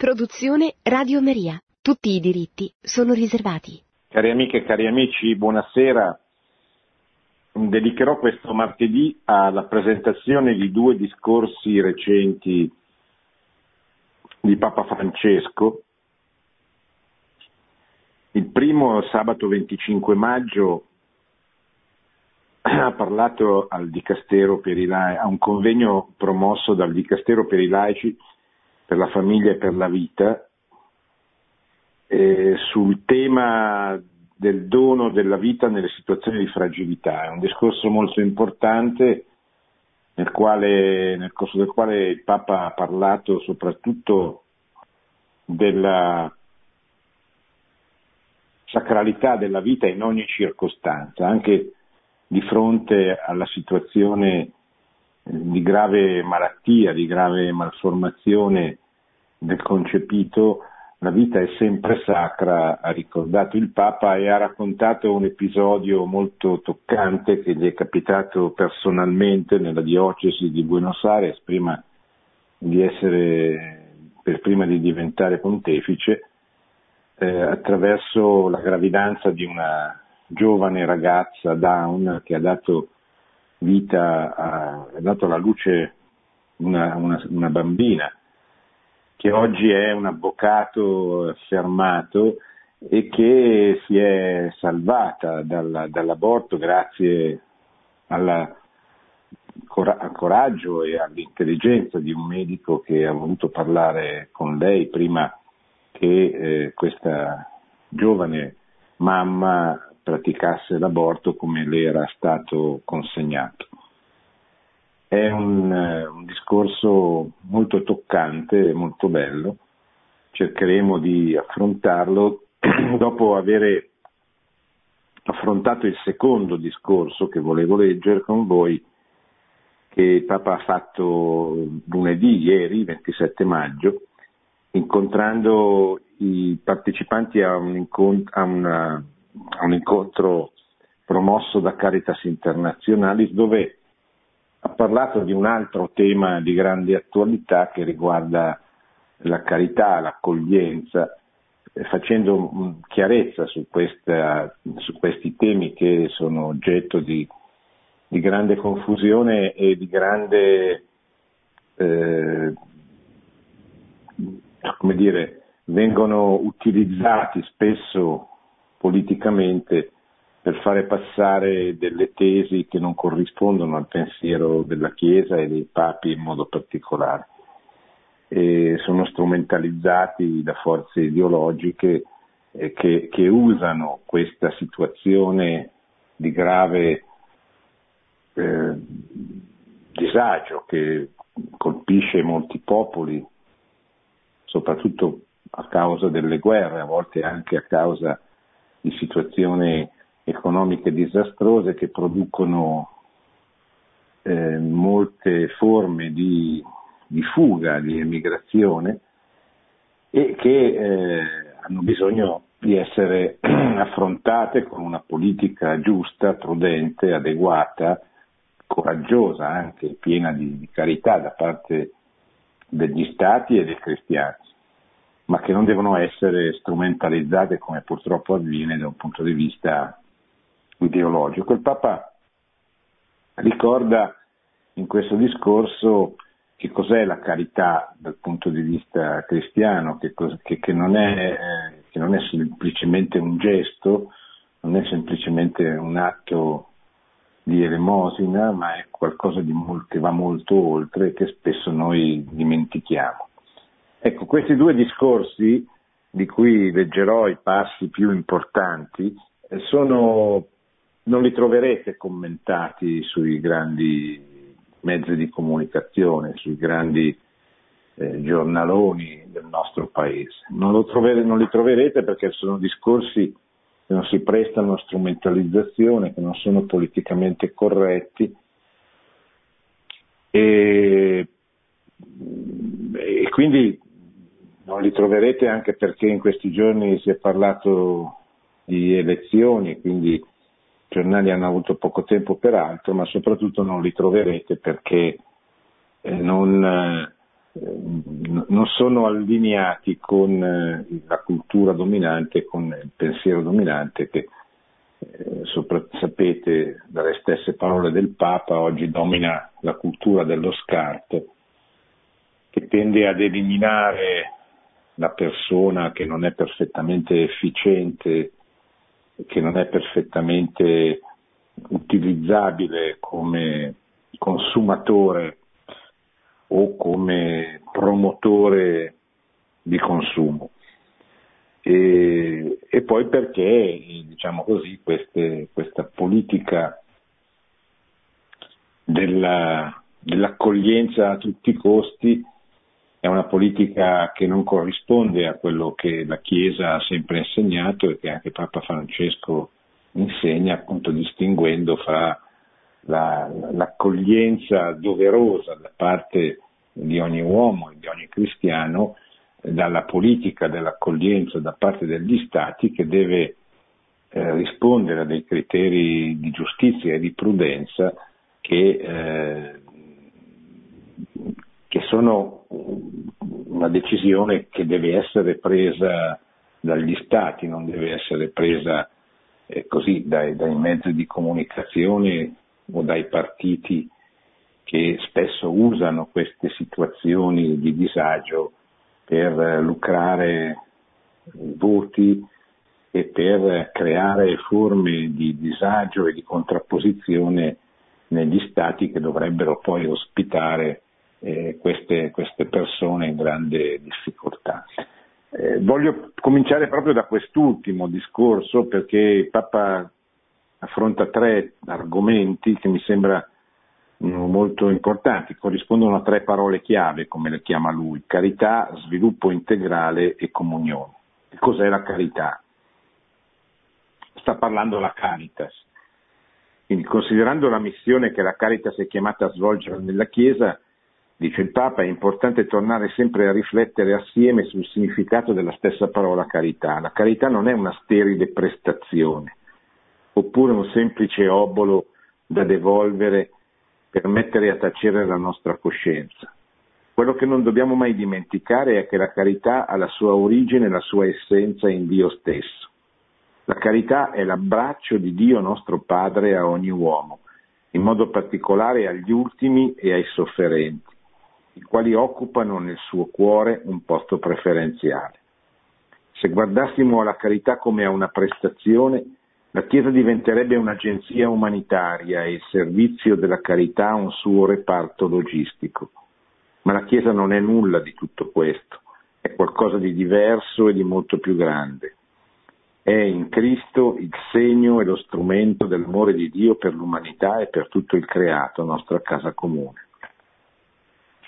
Produzione Radio Maria. Tutti i diritti sono riservati. Cari amiche e cari amici, buonasera. Dedicherò questo martedì alla presentazione di due discorsi recenti di Papa Francesco. Il primo, sabato 25 maggio, ha parlato al Dicastero per i laici, a un convegno promosso dal Dicastero per i laici per la famiglia e per la vita, eh, sul tema del dono della vita nelle situazioni di fragilità. È un discorso molto importante nel, quale, nel corso del quale il Papa ha parlato soprattutto della sacralità della vita in ogni circostanza, anche di fronte alla situazione di grave malattia, di grave malformazione del concepito, la vita è sempre sacra, ha ricordato il Papa e ha raccontato un episodio molto toccante che gli è capitato personalmente nella diocesi di Buenos Aires prima di essere, prima di diventare pontefice, eh, attraverso la gravidanza di una giovane ragazza Down che ha dato vita, ha dato alla luce una, una, una bambina che oggi è un avvocato affermato e che si è salvata dal, dall'aborto grazie al coraggio e all'intelligenza di un medico che ha voluto parlare con lei prima che eh, questa giovane mamma praticasse l'aborto come le era stato consegnato. È un, eh, un discorso molto toccante e molto bello, cercheremo di affrontarlo dopo aver affrontato il secondo discorso che volevo leggere con voi, che il Papa ha fatto lunedì, ieri, 27 maggio, incontrando i partecipanti a un incontro, a una, a un incontro promosso da Caritas Internazionalis dove ha parlato di un altro tema di grande attualità che riguarda la carità, l'accoglienza, eh, facendo chiarezza su, questa, su questi temi che sono oggetto di, di grande confusione e di grande, eh, come dire, vengono utilizzati spesso politicamente per fare passare delle tesi che non corrispondono al pensiero della Chiesa e dei papi in modo particolare. E sono strumentalizzati da forze ideologiche eh, che, che, usano questa situazione di grave eh, disagio che colpisce molti popoli, soprattutto a causa delle guerre, a volte anche a causa di situazioni economiche disastrose che producono eh, molte forme di, di, fuga, di emigrazione e che eh, hanno bisogno di essere affrontate con una politica giusta, prudente, adeguata, coraggiosa, anche piena di, di carità da parte degli stati e dei cristiani ma che non devono essere strumentalizzate come purtroppo avviene da un punto di vista ideologico. Il Papa ricorda in questo discorso che cos'è la carità dal punto di vista cristiano, che, che, che, non, è, eh, che non è semplicemente un gesto, non è semplicemente un atto di elemosina, ma è qualcosa molto, che va molto oltre e che spesso noi dimentichiamo. Ecco, questi due discorsi, di cui leggerò i passi più importanti, eh, sono non li troverete commentati sui grandi mezzi di comunicazione, sui grandi eh, giornaloni del nostro paese. Non, trovere, non, li troverete perché sono discorsi che non si prestano a strumentalizzazione, che non sono politicamente corretti e, e quindi non li troverete anche perché in questi giorni si è parlato di elezioni, quindi giornali hanno avuto poco tempo per altro, ma soprattutto non li troverete perché eh, non, eh, non sono allineati con eh, la cultura dominante, con il pensiero dominante che sopra, sapete dalle stesse parole del Papa oggi domina la cultura dello scarto che tende ad eliminare la persona che non è perfettamente efficiente, che non è perfettamente utilizzabile come consumatore o come promotore di consumo. E, e poi perché, diciamo così, queste, questa politica della, dell'accoglienza a tutti i costi è una politica che non corrisponde a quello che la Chiesa ha sempre insegnato e che anche Papa Francesco insegna, appunto distinguendo fra la, l'accoglienza doverosa da parte di ogni uomo e di ogni cristiano dalla politica dell'accoglienza da parte degli stati che deve eh, rispondere a dei criteri di giustizia e di prudenza che, eh, che sono una decisione che deve essere presa dagli stati, non deve essere presa eh, così dai, dai mezzi di comunicazione o dai partiti che spesso usano queste situazioni di disagio per lucrare voti e per creare forme di disagio e di contrapposizione negli stati che dovrebbero poi ospitare eh, queste, queste, persone in grande difficoltà. Eh, voglio cominciare proprio da quest'ultimo discorso perché il Papa affronta tre argomenti che mi sembra mm, molto importanti, corrispondono a tre parole chiave, come le chiama lui, carità, sviluppo integrale e comunione. Che cos'è la carità? Sta parlando la Caritas. Quindi considerando la missione che la Caritas è chiamata a svolgere nella Chiesa, dice il Papa, è importante tornare sempre a riflettere assieme sul significato della stessa parola carità. La carità non è una sterile prestazione, oppure un semplice obolo da devolvere per mettere a tacere la nostra coscienza. Quello che non dobbiamo mai dimenticare è che la carità ha la sua origine e la sua essenza in Dio stesso. La carità è l'abbraccio di Dio nostro Padre a ogni uomo, in modo particolare agli ultimi e ai sofferenti, i quali occupano nel suo cuore un posto preferenziale. Se guardassimo alla carità come a una prestazione, la Chiesa diventerebbe un'agenzia umanitaria e il servizio della carità un suo reparto logistico. Ma la Chiesa non è nulla di tutto questo, è qualcosa di diverso e di molto più grande. È in Cristo il segno e lo strumento dell'amore di Dio per l'umanità e per tutto il creato, nostra casa comune.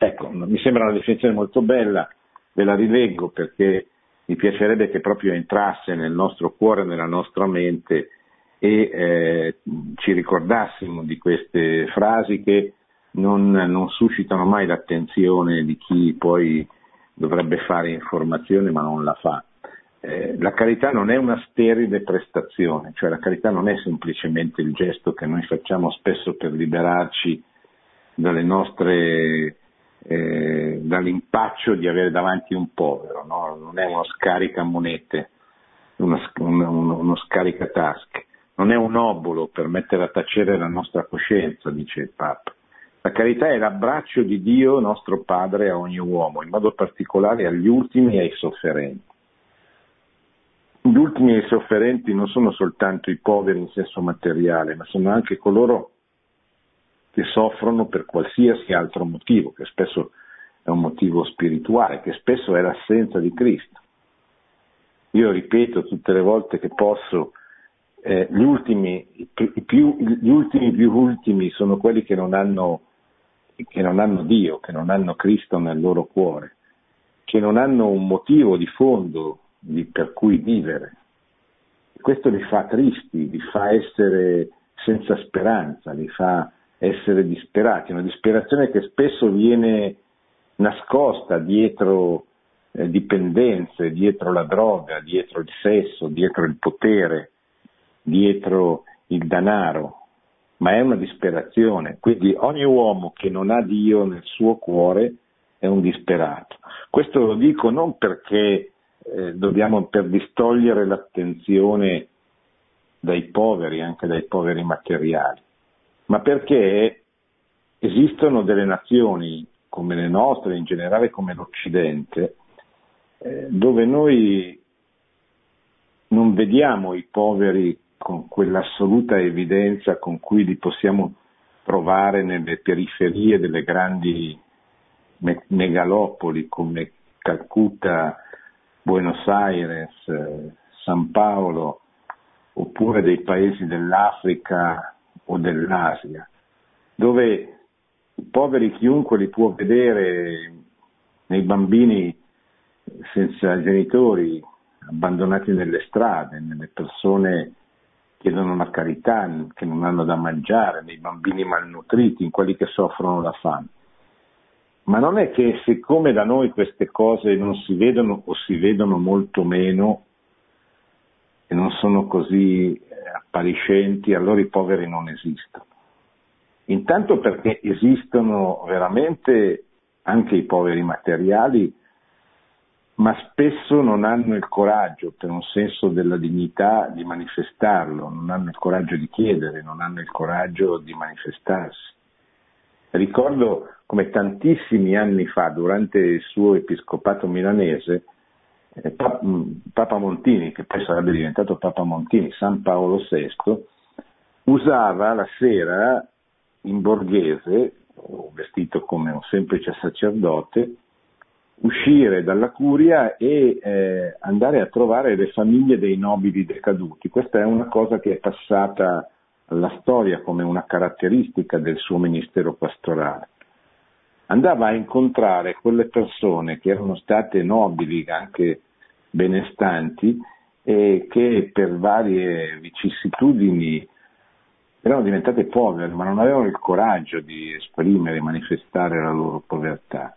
Ecco, mi sembra una definizione molto bella, ve la rileggo perché mi piacerebbe che proprio entrasse nel nostro cuore, nella nostra mente e eh, ci ricordassimo di queste frasi che non, non, suscitano mai l'attenzione di chi poi dovrebbe fare informazione ma non la fa. Eh, la carità non è una sterile prestazione, cioè la carità non è semplicemente il gesto che noi facciamo spesso per liberarci dalle nostre eh, dall'impaccio di avere davanti un povero, no? non è uno scaricamonete, uno, uno, uno scaricatasche, non è un obolo per mettere a tacere la nostra coscienza, dice il Papa. La carità è l'abbraccio di Dio, nostro Padre, a ogni uomo, in modo particolare agli ultimi e ai sofferenti. Gli ultimi e i sofferenti non sono soltanto i poveri in senso materiale, ma sono anche coloro che soffrono per qualsiasi altro motivo, che spesso è un motivo spirituale, che spesso è l'assenza di Cristo. Io ripeto tutte le volte che posso, eh, gli, ultimi, più, gli ultimi più ultimi sono quelli che non, hanno, che non hanno Dio, che non hanno Cristo nel loro cuore, che non hanno un motivo di fondo di, per cui vivere. Questo li fa tristi, li fa essere senza speranza, li fa essere disperati, una disperazione che spesso viene nascosta dietro eh, dipendenze, dietro la droga, dietro il sesso, dietro il potere, dietro il denaro, ma è una disperazione. Quindi ogni uomo che non ha Dio nel suo cuore è un disperato. Questo lo dico non perché eh, dobbiamo per distogliere l'attenzione dai poveri, anche dai poveri materiali, ma perché esistono delle nazioni come le nostre, in generale come l'Occidente, eh, dove noi non vediamo i poveri con quell'assoluta evidenza con cui li possiamo trovare nelle periferie delle grandi megalopoli come Calcutta, Buenos Aires, eh, San Paolo, oppure dei paesi dell'Africa o dell'Asia, dove i poveri chiunque li può vedere nei bambini senza genitori, abbandonati nelle strade, nelle persone che chiedono la carità, che non hanno da mangiare, nei bambini malnutriti, in quelli che soffrono la fame. Ma non è che siccome da noi queste cose non si vedono o si vedono molto meno e non sono così eh, appariscenti, allora i poveri non esistono. Intanto perché esistono veramente anche i poveri materiali ma spesso non hanno il coraggio, per un senso della dignità, di manifestarlo, non hanno il coraggio di chiedere, non hanno il coraggio di manifestarsi. Ricordo come tantissimi anni fa, durante il suo episcopato milanese, Papa Montini, che poi sarebbe diventato Papa Montini, San Paolo VI, usava la sera in borghese, vestito come un semplice sacerdote, uscire dalla curia e eh, andare a trovare le famiglie dei nobili decaduti. Questa è una cosa che è passata alla storia come una caratteristica del suo ministero pastorale. Andava a incontrare quelle persone che erano state nobili, anche benestanti, e che per varie vicissitudini erano diventate povere, ma non avevano il coraggio di esprimere e manifestare la loro povertà.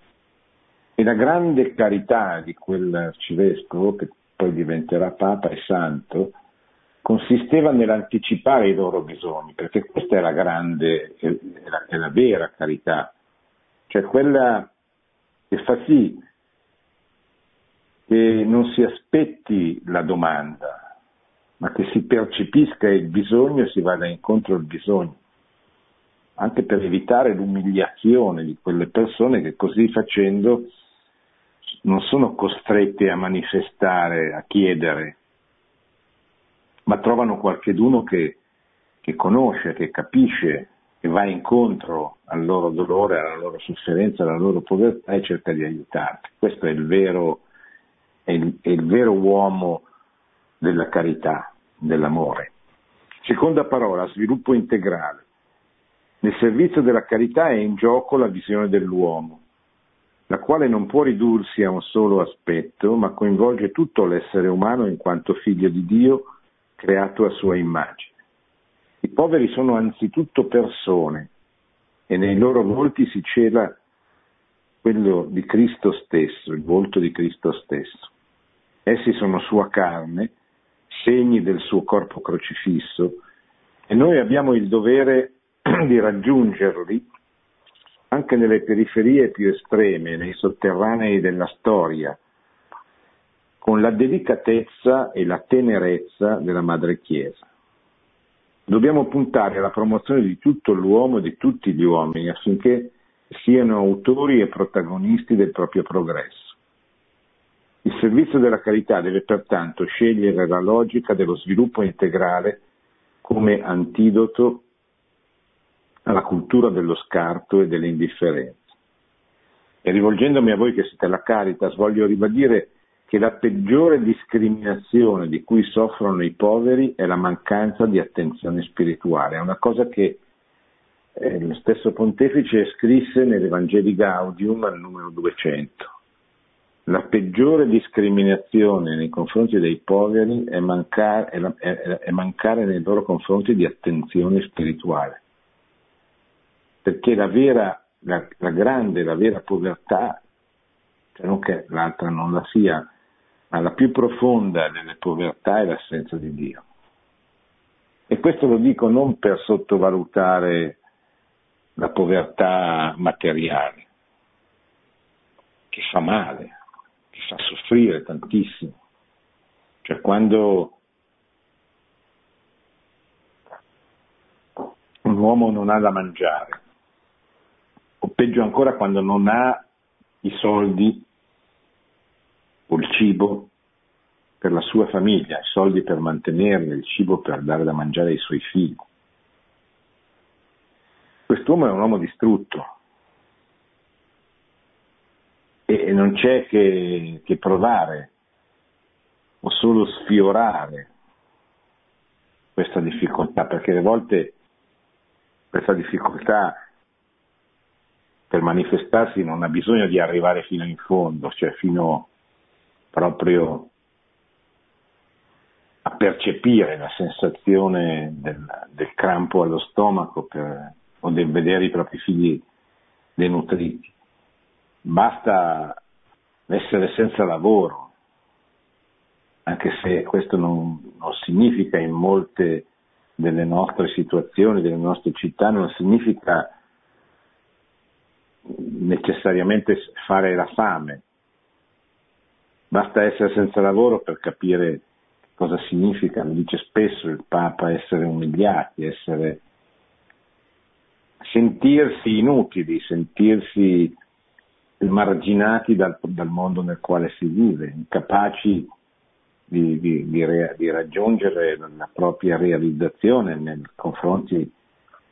E la grande carità di quell'arcivescovo, che poi diventerà Papa e Santo, consisteva nell'anticipare i loro bisogni, perché questa è la grande, è la, è la vera carità, cioè quella che fa sì che non si aspetti la domanda, ma che si percepisca il bisogno e si vada incontro al bisogno, anche per evitare l'umiliazione di quelle persone che così facendo non sono costrette a manifestare, a chiedere, ma trovano qualcheduno che, che conosce, che capisce, che va incontro al loro dolore, alla loro sofferenza, alla loro povertà e cerca di aiutarli. Questo è il vero, è il, è il vero uomo della carità, dell'amore. Seconda parola, sviluppo integrale. Nel servizio della carità è in gioco la visione dell'uomo la quale non può ridursi a un solo aspetto, ma coinvolge tutto l'essere umano in quanto figlio di Dio, creato a sua immagine. I poveri sono anzitutto persone e nei loro volti si cela quello di Cristo stesso, il volto di Cristo stesso. Essi sono sua carne, segni del suo corpo crocifisso e noi abbiamo il dovere di raggiungerli anche nelle periferie più estreme, nei sotterranei della storia, con la delicatezza e la tenerezza della Madre Chiesa. Dobbiamo puntare alla promozione di tutto l'uomo e di tutti gli uomini affinché siano autori e protagonisti del proprio progresso. Il servizio della carità deve pertanto scegliere la logica dello sviluppo integrale come antidoto alla cultura dello scarto e dell'indifferenza. E rivolgendomi a voi che siete alla Caritas, voglio ribadire che la peggiore discriminazione di cui soffrono i poveri è la mancanza di attenzione spirituale. È una cosa che eh, lo stesso pontefice scrisse nell'Evangeli Gaudium al numero 200. La peggiore discriminazione nei confronti dei poveri è mancare, è, è, è mancare nei loro confronti di attenzione spirituale perché la vera, la, la grande, la vera povertà, cioè non che l'altra non la sia, ma la più profonda delle povertà è l'assenza di Dio. E questo lo dico non per sottovalutare la povertà materiale, che fa male, che fa soffrire tantissimo. Cioè quando un uomo non ha da mangiare, o peggio ancora quando non ha i soldi il cibo per la sua famiglia, i soldi per mantenerli, il cibo per dare da mangiare ai suoi figli. Quest'uomo è un uomo distrutto e non c'è che, che provare o solo sfiorare questa difficoltà, perché alle volte questa difficoltà per manifestarsi non ha bisogno di arrivare fino in fondo, cioè fino proprio a percepire la sensazione del, del crampo allo stomaco per, o del vedere i propri figli denutriti. Basta essere senza lavoro, anche se questo non, non significa in molte delle nostre situazioni, delle nostre città, non significa necessariamente fare la fame. Basta essere senza lavoro per capire cosa significa, mi dice spesso il Papa, essere umiliati, essere, sentirsi inutili, sentirsi marginati dal, dal, mondo nel quale si vive, incapaci di, di, di, di, raggiungere la propria realizzazione nei confronti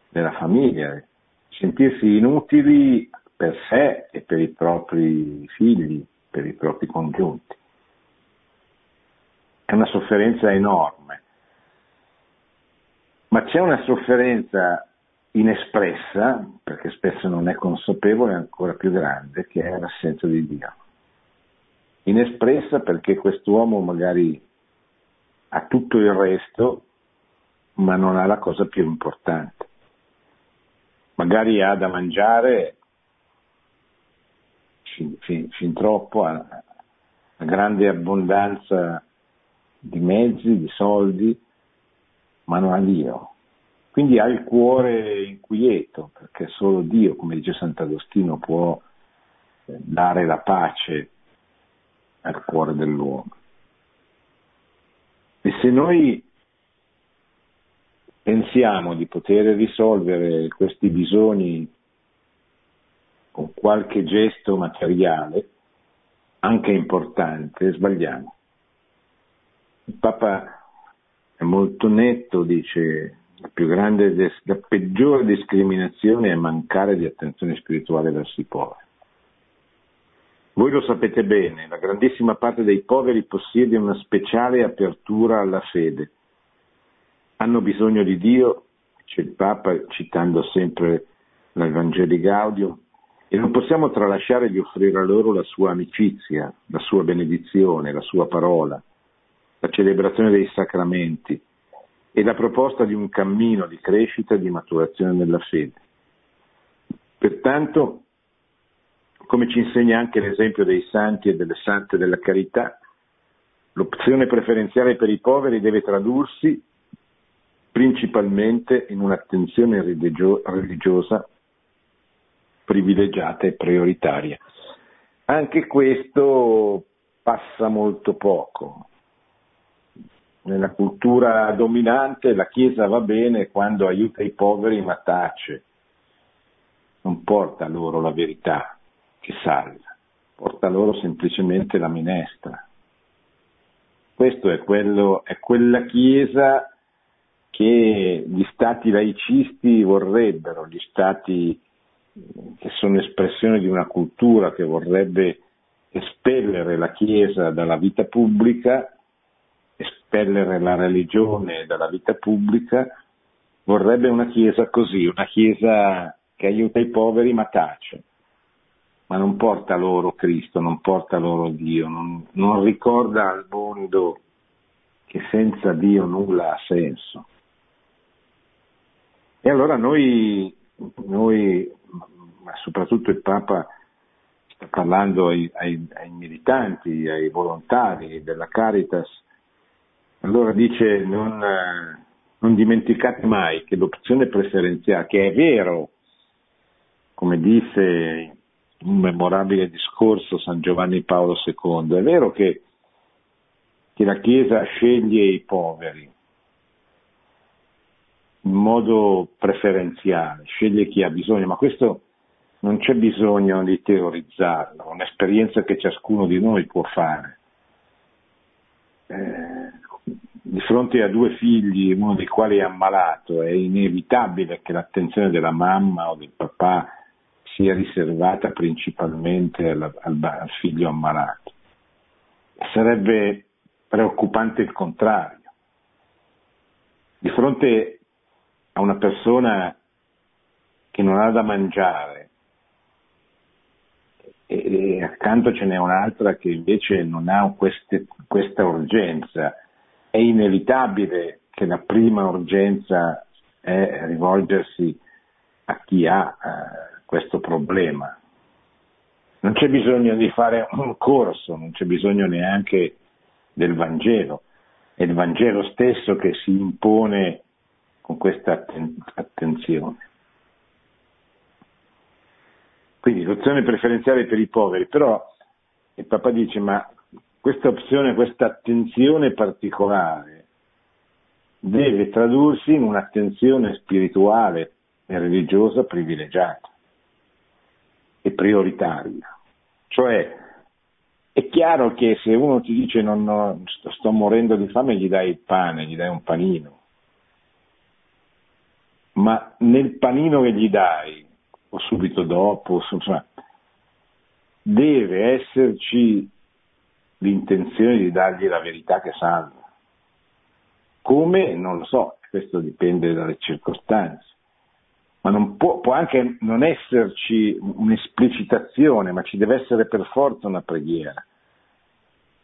della famiglia, sentirsi inutili per sé e per i propri figli, per i propri congiunti. È una sofferenza enorme, ma c'è una sofferenza inespressa, perché spesso non è consapevole, ancora più grande, che è l'assenza di Dio. Inespressa perché quest'uomo magari ha tutto il resto, ma non ha la cosa più importante. Magari ha da mangiare fin, fin, fin troppo, ha, ha grande abbondanza di mezzi, di soldi, ma non ha Dio quindi ha il cuore inquieto, perché solo Dio, come dice Sant'Agostino, può eh, dare la pace al cuore dell'uomo. E se noi pensiamo di poter risolvere questi bisogni con qualche gesto materiale, anche importante, sbagliamo. Il Papa è molto netto, dice la grande, la peggiore discriminazione è mancare di attenzione spirituale verso i poveri. Voi lo sapete bene, la grandissima parte dei poveri possiede una speciale apertura alla fede. Hanno bisogno di Dio, dice il Papa citando sempre l'Evangeli Gaudio, e non possiamo tralasciare di offrire a loro la sua amicizia, la sua benedizione, la sua parola, la celebrazione dei sacramenti, e la proposta di un cammino di crescita e di maturazione nella fede. Pertanto, come ci insegna anche l'esempio dei santi e delle sante della carità, l'opzione preferenziale per i poveri deve tradursi principalmente in un'attenzione religio- religiosa privilegiata e prioritaria. Anche questo passa molto poco nella cultura dominante la Chiesa va bene quando aiuta i poveri ma tace, non porta loro la verità che salva, porta loro semplicemente la minestra. Questo è, quello, è quella Chiesa che gli stati laicisti vorrebbero, gli stati che sono espressione di una cultura che vorrebbe espellere la Chiesa dalla vita pubblica espellere la religione dalla vita pubblica, vorrebbe una Chiesa così, una Chiesa che aiuta i poveri ma tace, ma non porta loro Cristo, non porta loro Dio, non, non ricorda al mondo che senza Dio nulla ha senso. E allora noi, noi ma soprattutto il Papa, sta parlando ai, ai, ai militanti, ai volontari della Caritas, allora dice non, eh, non dimenticate mai che l'opzione preferenziale, che è vero, come disse un memorabile discorso San Giovanni Paolo II. È vero che, che la Chiesa sceglie i poveri in modo preferenziale, sceglie chi ha bisogno, ma questo non c'è bisogno di teorizzarlo, è un'esperienza che ciascuno di noi può fare. Eh, di fronte a due figli, uno dei quali è ammalato, è inevitabile che l'attenzione della mamma o del papà sia riservata principalmente al, al, al figlio ammalato. Sarebbe preoccupante il contrario. Di fronte a una persona che non ha da mangiare e, e accanto ce n'è un'altra che invece non ha queste, questa urgenza, è inevitabile che la prima urgenza è rivolgersi a chi ha eh, questo problema. Non c'è bisogno di fare un corso, non c'è bisogno neanche del Vangelo, è il Vangelo stesso che si impone con questa attenzione. Quindi l'opzione preferenziale per i poveri, però il Papa dice ma questa opzione, questa attenzione particolare deve tradursi in un'attenzione spirituale e religiosa privilegiata e prioritaria. Cioè, è chiaro che se uno ti dice non, non, sto morendo di fame, gli dai il pane, gli dai un panino. Ma nel panino che gli dai, o subito dopo, insomma, deve esserci l'intenzione di dargli la verità che salva. Come? Non lo so, questo dipende dalle circostanze. Ma non può, può anche non esserci un'esplicitazione, ma ci deve essere per forza una preghiera,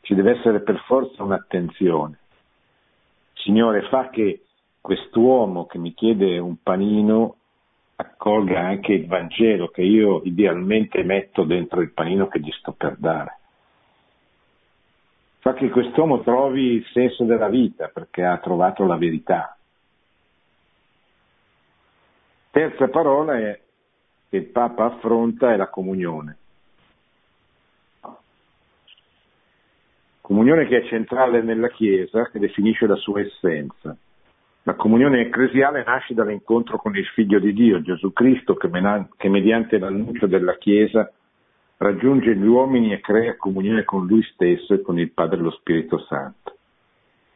ci deve essere per forza un'attenzione. Signore, fa che quest'uomo che mi chiede un panino accolga anche il Vangelo che io idealmente metto dentro il panino che gli sto per dare fa che quest'uomo trovi il senso della vita perché ha trovato la verità. Terza parola è, che il Papa affronta è la comunione. Comunione che è centrale nella Chiesa, che definisce la sua essenza. La comunione ecclesiale nasce dall'incontro con il Figlio di Dio, Gesù Cristo, che, mediante l'annuncio della Chiesa raggiunge gli uomini e crea comunione con Lui stesso e con il Padre e lo Spirito Santo.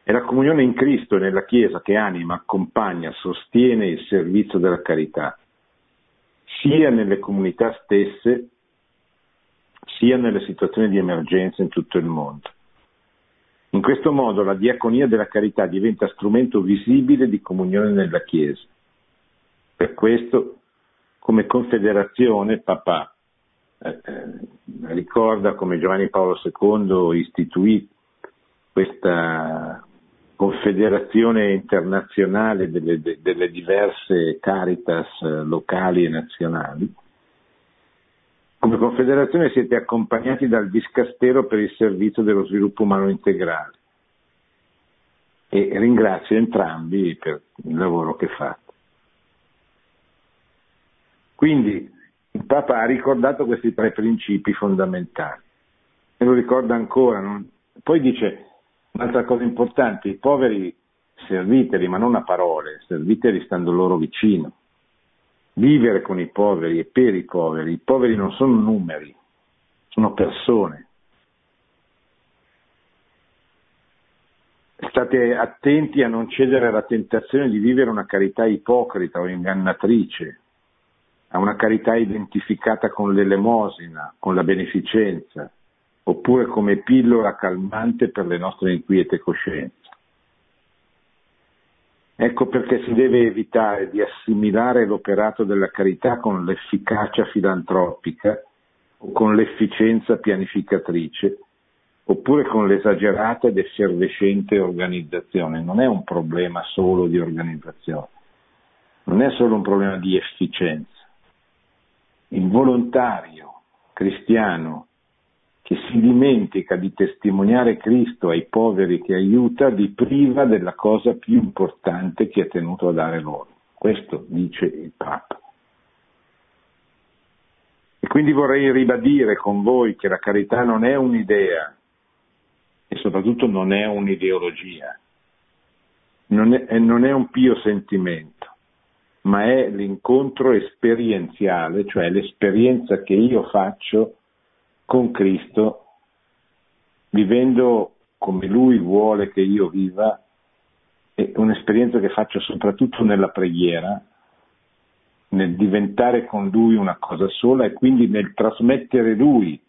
È la comunione in Cristo e nella Chiesa che anima, accompagna, sostiene il servizio della carità, sia nelle comunità stesse, sia nelle situazioni di emergenza in tutto il mondo. In questo modo la diaconia della carità diventa strumento visibile di comunione nella Chiesa. Per questo, come confederazione, papà, eh, ricorda come Giovanni Paolo II istituì questa confederazione internazionale delle, delle diverse caritas locali e nazionali. Come confederazione siete accompagnati dal Discastero per il servizio dello sviluppo umano integrale e ringrazio entrambi per il lavoro che fate. Quindi il Papa ha ricordato questi tre principi fondamentali e lo ricorda ancora. Non? Poi dice un'altra cosa importante, i poveri serviteli, ma non a parole, serviteli stando loro vicino. Vivere con i poveri e per i poveri. I poveri non sono numeri, sono persone. State attenti a non cedere alla tentazione di vivere una carità ipocrita o ingannatrice, a una carità identificata con l'elemosina, con la beneficenza, oppure come pillola calmante per le nostre inquiete coscienze. Ecco perché si deve evitare di assimilare l'operato della carità con l'efficacia filantropica o con l'efficienza pianificatrice, oppure con l'esagerata ed effervescente organizzazione. Non è un problema solo di organizzazione, non è solo un problema di efficienza il volontario cristiano che si dimentica di testimoniare Cristo ai poveri che aiuta, vi priva della cosa più importante che è tenuto a dare loro. Questo dice il Papa. E quindi vorrei ribadire con voi che la carità non è un'idea e soprattutto non è un'ideologia, non è, non è un pio sentimento, ma è l'incontro esperienziale, cioè l'esperienza che io faccio con Cristo, vivendo come Lui vuole che io viva, è un'esperienza che faccio soprattutto nella preghiera, nel diventare con Lui una cosa sola e quindi nel trasmettere Lui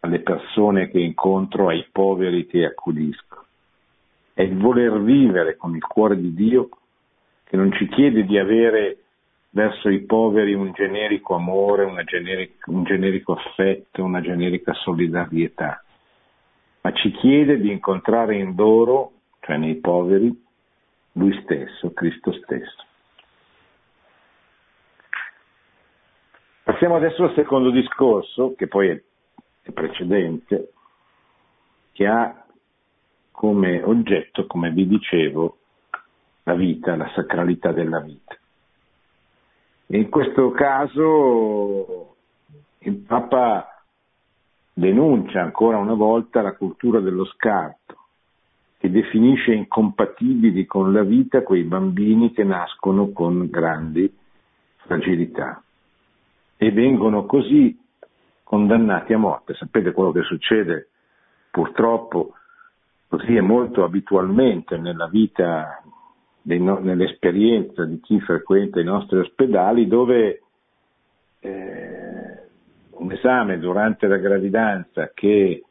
alle persone che incontro, ai poveri che accudisco. È il voler vivere con il cuore di Dio che non ci chiede di avere verso i poveri un generico amore, generic- un generico affetto, una generica solidarietà, ma ci chiede di incontrare in loro, cioè nei poveri, Lui stesso, Cristo stesso. Passiamo adesso al secondo discorso, che poi è precedente, che ha come oggetto, come vi dicevo, la vita, la sacralità della vita. In questo caso il Papa denuncia ancora una volta la cultura dello scarto, che definisce incompatibili con la vita quei bambini che nascono con grandi fragilità e vengono così condannati a morte. Sapete quello che succede purtroppo così è molto abitualmente nella vita, nell'esperienza di chi frequenta i nostri ospedali dove eh, un esame durante la gravidanza che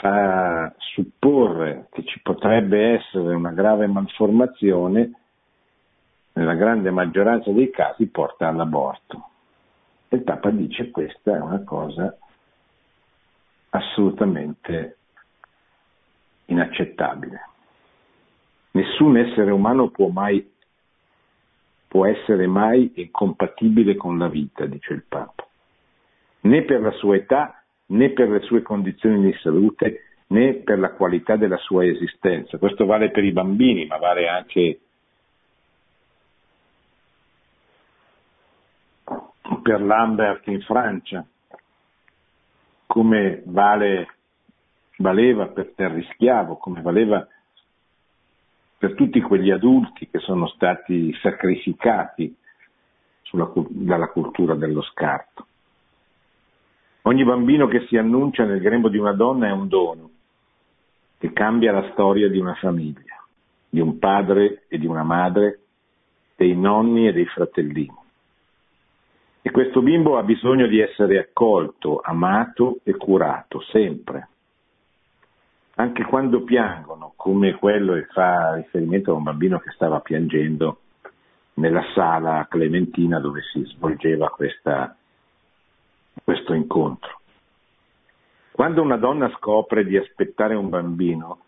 fa supporre che ci potrebbe essere una grave malformazione, nella grande maggioranza dei casi porta all'aborto. E il Papa dice questa è una cosa assolutamente inaccettabile. Nessun essere umano può mai può essere mai incompatibile con la vita, dice il Papa, né per la sua età, né per le sue condizioni di salute, né per la qualità della sua esistenza. Questo vale per i bambini, ma vale anche per Lambert in Francia, come vale, valeva per Terry Schiavo, come valeva per tutti quegli adulti che sono stati sacrificati sulla, dalla cultura dello scarto. Ogni bambino che si annuncia nel grembo di una donna è un dono che cambia la storia di una famiglia, di un padre e di una madre, dei nonni e dei fratellini. E questo bimbo ha bisogno di essere accolto, amato e curato, sempre. Anche quando piangono, come quello che fa riferimento a un bambino che stava piangendo nella sala clementina dove si svolgeva questa, questo incontro. Quando una donna scopre di aspettare un bambino,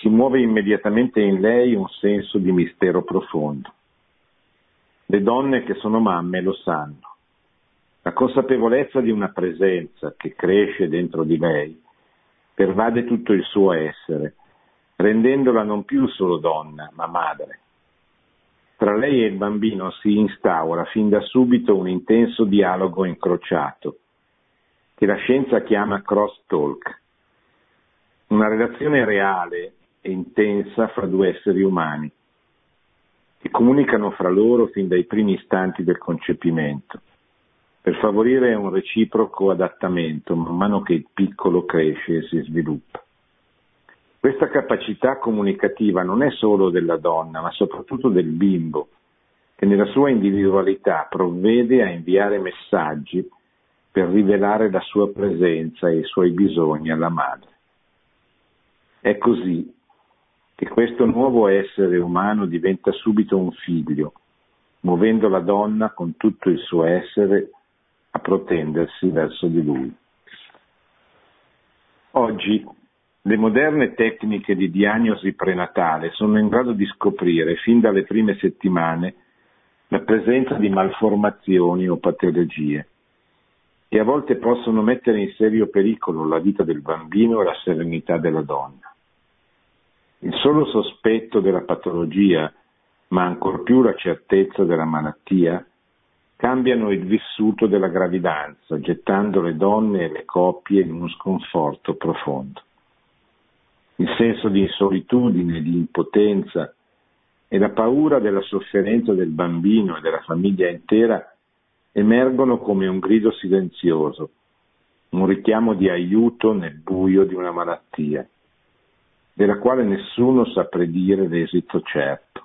si muove immediatamente in lei un senso di mistero profondo. Le donne che sono mamme lo sanno la consapevolezza di una presenza che cresce dentro di lei pervade tutto il suo essere, rendendola non più solo donna, ma madre. Tra lei e il bambino si instaura fin da subito un intenso dialogo incrociato, che la scienza chiama cross-talk, una relazione reale e intensa fra due esseri umani, che comunicano fra loro fin dai primi istanti del concepimento per favorire un reciproco adattamento man mano che il piccolo cresce e si sviluppa. Questa capacità comunicativa non è solo della donna, ma soprattutto del bimbo, che nella sua individualità provvede a inviare messaggi per rivelare la sua presenza e i suoi bisogni alla madre. È così che questo nuovo essere umano diventa subito un figlio, muovendo la donna con tutto il suo essere a protendersi verso di lui. Oggi le moderne tecniche di diagnosi prenatale sono in grado di scoprire fin dalle prime settimane la presenza di malformazioni o patologie e a volte possono mettere in serio pericolo la vita del bambino e la serenità della donna. Il solo sospetto della patologia, ma ancor più la certezza della malattia, cambiano il vissuto della gravidanza, gettando le donne e le coppie in uno sconforto profondo. Il senso di solitudine, di impotenza e la paura della sofferenza del bambino e della famiglia intera emergono come un grido silenzioso, un richiamo di aiuto nel buio di una malattia, della quale nessuno sa predire l'esito certo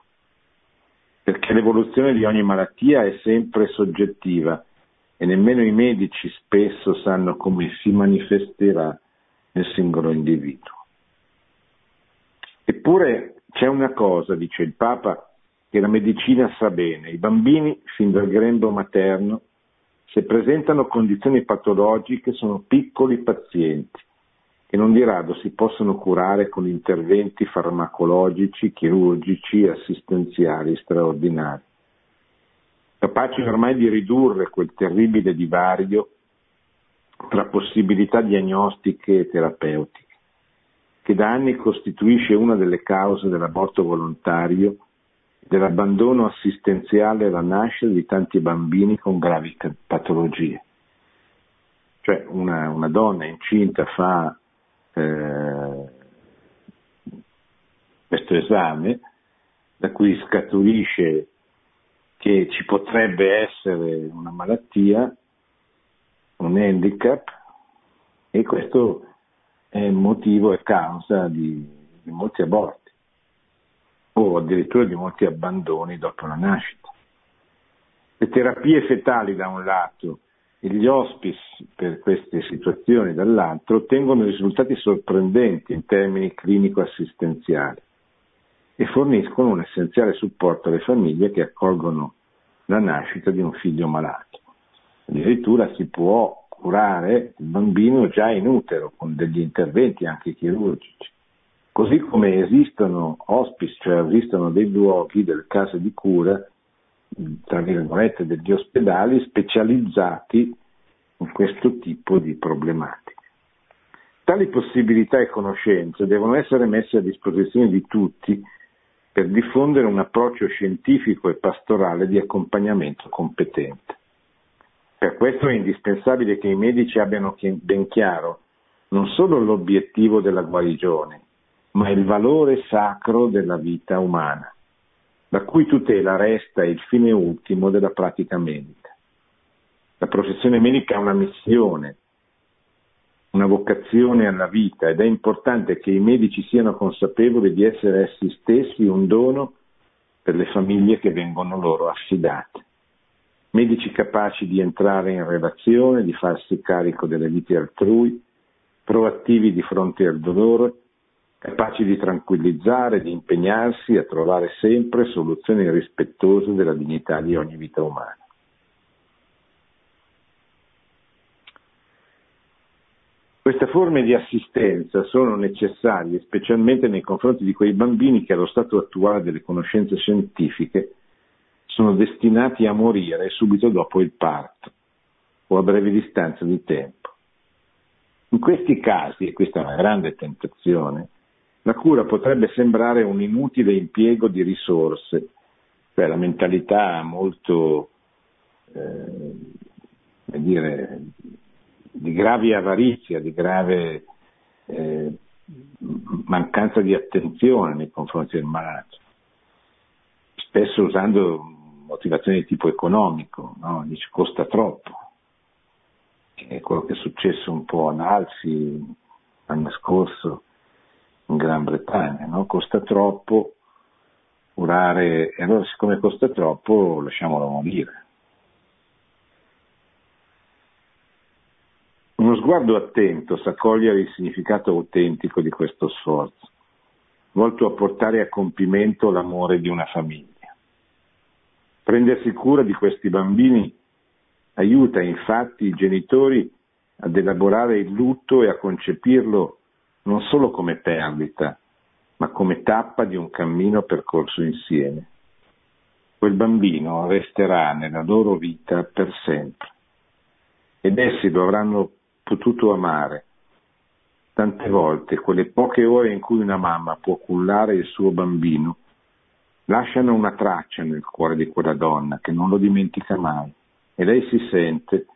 perché l'evoluzione di ogni malattia è sempre soggettiva e nemmeno i medici spesso sanno come si manifesterà nel singolo individuo. Eppure c'è una cosa, dice il Papa, che la medicina sa bene, i bambini fin dal grembo materno, se presentano condizioni patologiche, sono piccoli pazienti che non di rado si possono curare con interventi farmacologici, chirurgici assistenziali straordinari, capaci ormai di ridurre quel terribile divario tra possibilità diagnostiche e terapeutiche, che da anni costituisce una delle cause dell'aborto volontario e dell'abbandono assistenziale alla nascita di tanti bambini con gravi patologie. Cioè una, una donna incinta fa eh, questo esame, da cui scaturisce che ci potrebbe essere una malattia, un handicap, e questo è motivo e causa di, di molti aborti, o addirittura di molti abbandoni dopo la nascita. Le terapie fetali da un lato e gli hospice per queste situazioni dall'altro ottengono risultati sorprendenti in termini clinico-assistenziali e forniscono un essenziale supporto alle famiglie che accolgono la nascita di un figlio malato. Addirittura si può curare il bambino già in utero con degli interventi anche chirurgici. Così come esistono hospice, cioè esistono dei luoghi, delle case di cura tra virgolette, degli ospedali specializzati in questo tipo di problematiche. Tali possibilità e conoscenze devono essere messe a disposizione di tutti per diffondere un approccio scientifico e pastorale di accompagnamento competente. Per questo è indispensabile che i medici abbiano ben chiaro non solo l'obiettivo della guarigione, ma il valore sacro della vita umana la cui tutela resta il fine ultimo della pratica medica. La professione medica ha una missione, una vocazione alla vita ed è importante che i medici siano consapevoli di essere essi stessi un dono per le famiglie che vengono loro affidate. Medici capaci di entrare in relazione, di farsi carico delle vite altrui, proattivi di fronte al dolore, capaci di tranquillizzare, di impegnarsi a trovare sempre soluzioni rispettose della dignità di ogni vita umana. Queste forme di assistenza sono necessarie specialmente nei confronti di quei bambini che allo stato attuale delle conoscenze scientifiche sono destinati a morire subito dopo il parto o a breve distanza di tempo. In questi casi, e questa è una grande tentazione, la cura potrebbe sembrare un inutile impiego di risorse, cioè la mentalità molto, eh, dire, di grave avarizia, di grave eh, mancanza di attenzione nei confronti del malato, spesso usando motivazioni di tipo economico, no? dice costa troppo, è quello che è successo un po' ad Alsi l'anno scorso, in Gran Bretagna, no? costa troppo curare, e allora siccome costa troppo lasciamolo morire. Uno sguardo attento sa cogliere il significato autentico di questo sforzo, volto a portare a compimento l'amore di una famiglia. Prendersi cura di questi bambini aiuta infatti i genitori ad elaborare il lutto e a concepirlo non solo come perdita, ma come tappa di un cammino percorso insieme. Quel bambino resterà nella loro vita per sempre ed essi lo avranno potuto amare. Tante volte quelle poche ore in cui una mamma può cullare il suo bambino lasciano una traccia nel cuore di quella donna che non lo dimentica mai e lei si sente,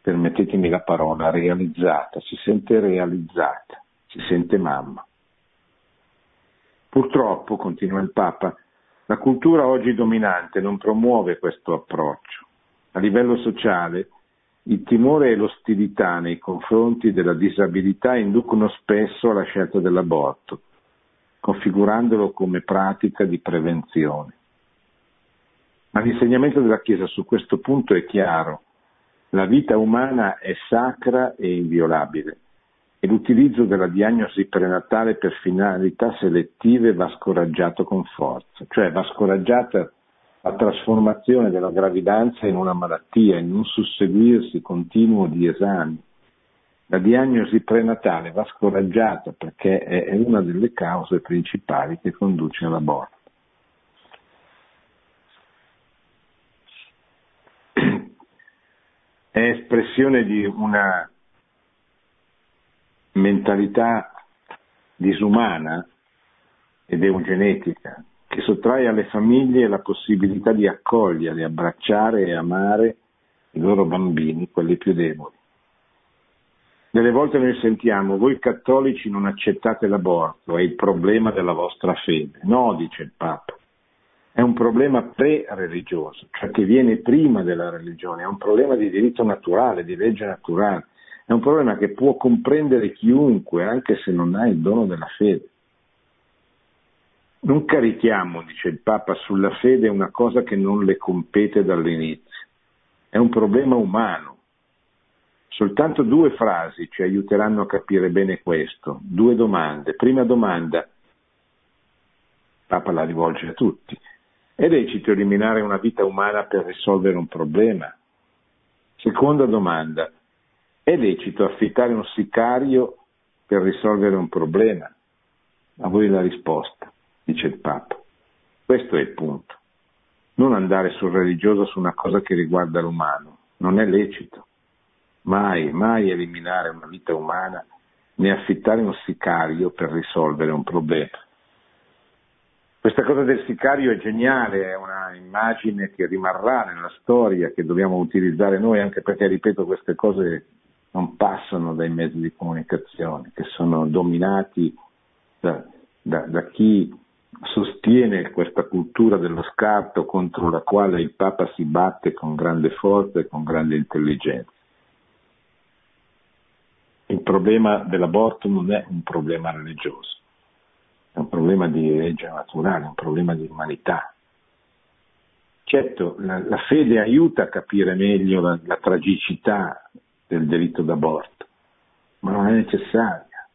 permettetemi la parola, realizzata, si sente realizzata, si sente mamma. Purtroppo, continua il Papa, la cultura oggi dominante non promuove questo approccio. A livello sociale, il timore e l'ostilità nei confronti della disabilità inducono spesso alla scelta dell'aborto, configurandolo come pratica di prevenzione. Ma l'insegnamento della Chiesa su questo punto è chiaro. La vita umana è sacra e inviolabile e l'utilizzo della diagnosi prenatale per finalità selettive va scoraggiato con forza, cioè va scoraggiata la trasformazione della gravidanza in una malattia, in un susseguirsi continuo di esami. La diagnosi prenatale va scoraggiata perché è una delle cause principali che conduce all'aborto. È espressione di una mentalità disumana ed eugenetica che sottrae alle famiglie la possibilità di accogliere, abbracciare e amare i loro bambini, quelli più deboli. Delle volte noi sentiamo, voi cattolici non accettate l'aborto, è il problema della vostra fede. No, dice il Papa, è un problema pre-religioso, cioè che viene prima della religione, è un problema di diritto naturale, di legge naturale, è un problema che può comprendere chiunque, anche se non ha il dono della fede. Non carichiamo, dice il Papa, sulla fede una cosa che non le compete dall'inizio. È un problema umano, Soltanto due frasi ci aiuteranno a capire bene questo, due domande. Prima domanda, Papa la rivolge a tutti, è lecito eliminare una vita umana per risolvere un problema? Seconda domanda, è lecito affittare un sicario per risolvere un problema? A voi la risposta, dice il Papa. Questo è il punto. Non andare sul religioso su una cosa che riguarda l'umano, non è lecito mai, mai eliminare una vita umana né affittare un sicario per risolvere un problema. Questa cosa del sicario è geniale, è una immagine che rimarrà nella storia, che dobbiamo utilizzare noi, anche perché, ripeto, queste cose non passano dai mezzi di comunicazione, che sono dominati da, da, da chi sostiene questa cultura dello scarto contro la quale il Papa si batte con grande forza e con grande intelligenza il problema dell'aborto non è un problema religioso, è un problema di legge naturale, è un problema di umanità. Certo, la, la fede aiuta a capire meglio la, la tragicità del delitto d'aborto, ma non è necessaria.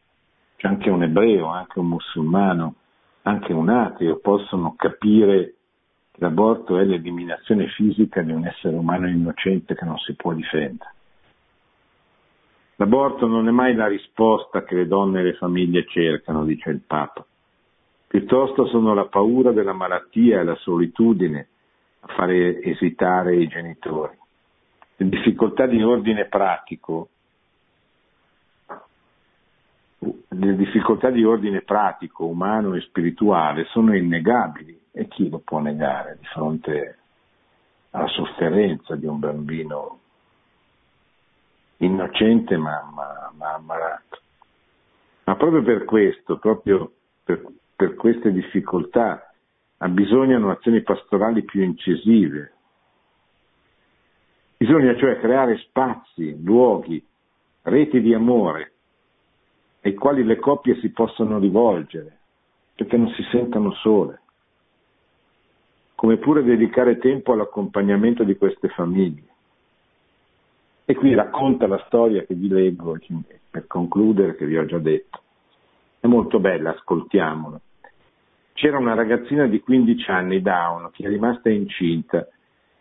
C'è anche un ebreo, anche un musulmano, anche un ateo possono capire che l'aborto è l'eliminazione fisica di un essere umano innocente che non si può difendere. L'aborto non è mai la risposta che le donne e le famiglie cercano, dice il Papa. Piuttosto sono la paura della malattia e la solitudine a fare esitare i genitori. Difficoltà di ordine pratico, le difficoltà di ordine pratico, umano e spirituale sono innegabili e chi lo può negare di fronte alla sofferenza di un bambino innocente ma, ma, ma ammalato. Ma proprio per questo, proprio per, per queste difficoltà, abbisognano azioni pastorali più incisive. Bisogna cioè creare spazi, luoghi, reti di amore ai quali le coppie si possono rivolgere, perché non si sentano sole. Come pure dedicare tempo all'accompagnamento di queste famiglie. E qui racconta la storia che vi leggo per concludere, che vi ho già detto. È molto bella, ascoltiamola. C'era una ragazzina di 15 anni, Down, che è rimasta incinta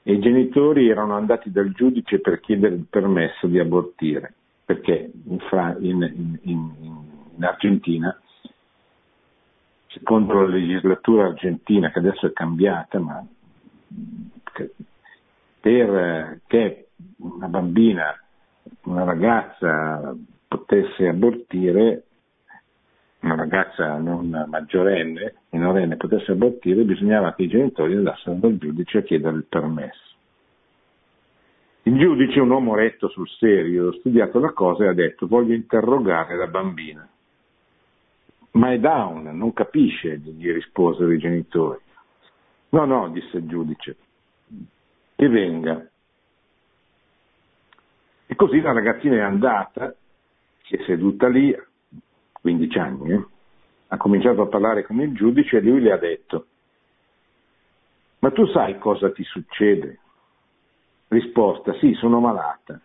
e i genitori erano andati dal giudice per chiedere il permesso di abortire, perché in, in, in, in Argentina, secondo la legislatura argentina, che adesso è cambiata, ma per, che una bambina, una ragazza potesse abortire, una ragazza non maggiorenne, minorenne, potesse abortire, bisognava che i genitori andassero dal giudice a chiedere il permesso. Il giudice, un uomo retto sul serio, ha studiato la cosa e ha detto voglio interrogare la bambina. Ma è down, non capisce, gli risposero i genitori. No, no, disse il giudice, che venga. E così la ragazzina è andata, si è seduta lì, 15 anni, eh? ha cominciato a parlare con il giudice e lui le ha detto, ma tu sai cosa ti succede? Risposta, sì, sono malata.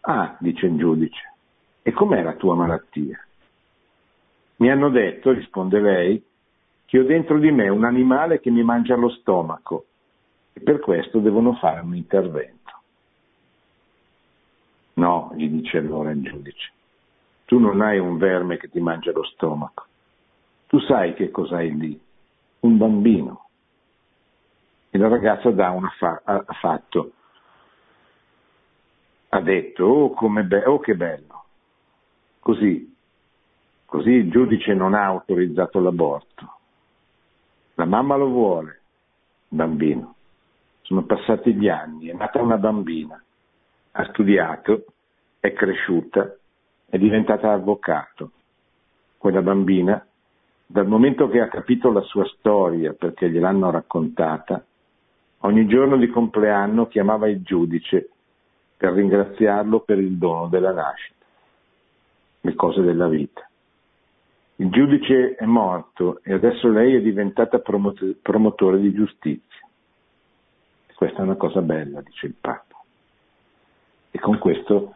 Ah, dice il giudice, e com'è la tua malattia? Mi hanno detto, risponde lei, che ho dentro di me un animale che mi mangia lo stomaco e per questo devono fare un intervento. No, gli dice allora il giudice, tu non hai un verme che ti mangia lo stomaco, tu sai che cos'hai lì, un bambino. E la ragazza fa- ha fatto, ha detto, oh, be- oh che bello, così, così il giudice non ha autorizzato l'aborto. La mamma lo vuole, bambino. Sono passati gli anni, è nata una bambina ha studiato, è cresciuta, è diventata avvocato. Quella bambina, dal momento che ha capito la sua storia perché gliel'hanno raccontata, ogni giorno di compleanno chiamava il giudice per ringraziarlo per il dono della nascita, le cose della vita. Il giudice è morto e adesso lei è diventata promotore di giustizia. Questa è una cosa bella, dice il Papa. E con questo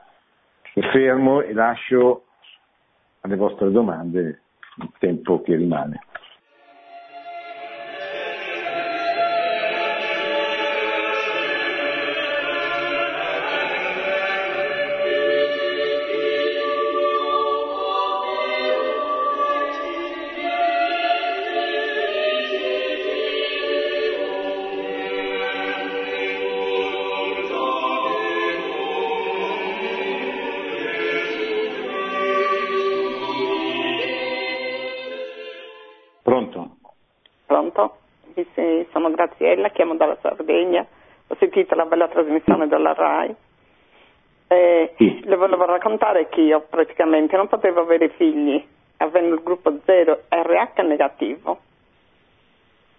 mi fermo e lascio alle vostre domande il tempo che rimane. Le volevo raccontare che io praticamente non potevo avere figli, avendo il gruppo 0 RH negativo.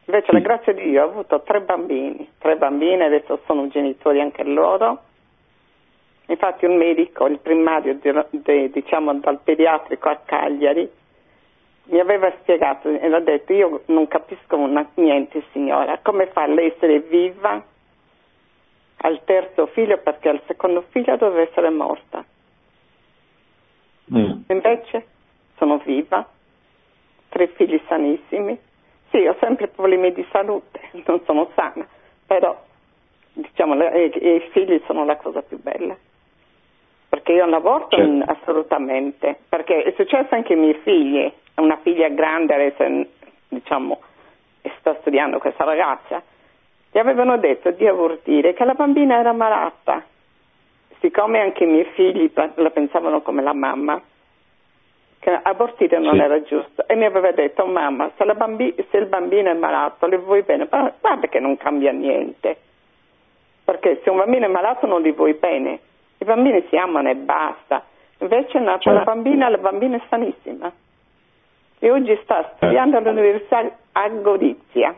Invece, sì. la grazia di Dio, ho avuto tre bambini, tre bambine, adesso sono genitori anche loro. Infatti un medico, il primario di, di, diciamo dal pediatrico a Cagliari, mi aveva spiegato e l'ha detto io non capisco una, niente signora, come fa lei essere viva al terzo figlio perché al secondo figlio doveva essere morta. Mm. Invece sono viva, tre figli sanissimi. Sì, ho sempre problemi di salute, non sono sana, però diciamo le, i, i figli sono la cosa più bella perché io non aborto certo. assolutamente, perché è successo anche ai miei figli, una figlia grande adesso diciamo sta studiando questa ragazza, gli avevano detto di abortire che la bambina era malata, siccome anche i miei figli la pensavano come la mamma, che abortire non sì. era giusto. E mi aveva detto mamma se, bambi- se, il bambino è malato le vuoi bene, guarda che non cambia niente, perché se un bambino è malato non gli vuoi bene, i bambini si amano e basta, invece è nata certo. la bambina, la bambina è sanissima. E oggi sta studiando all'università a Gorizia.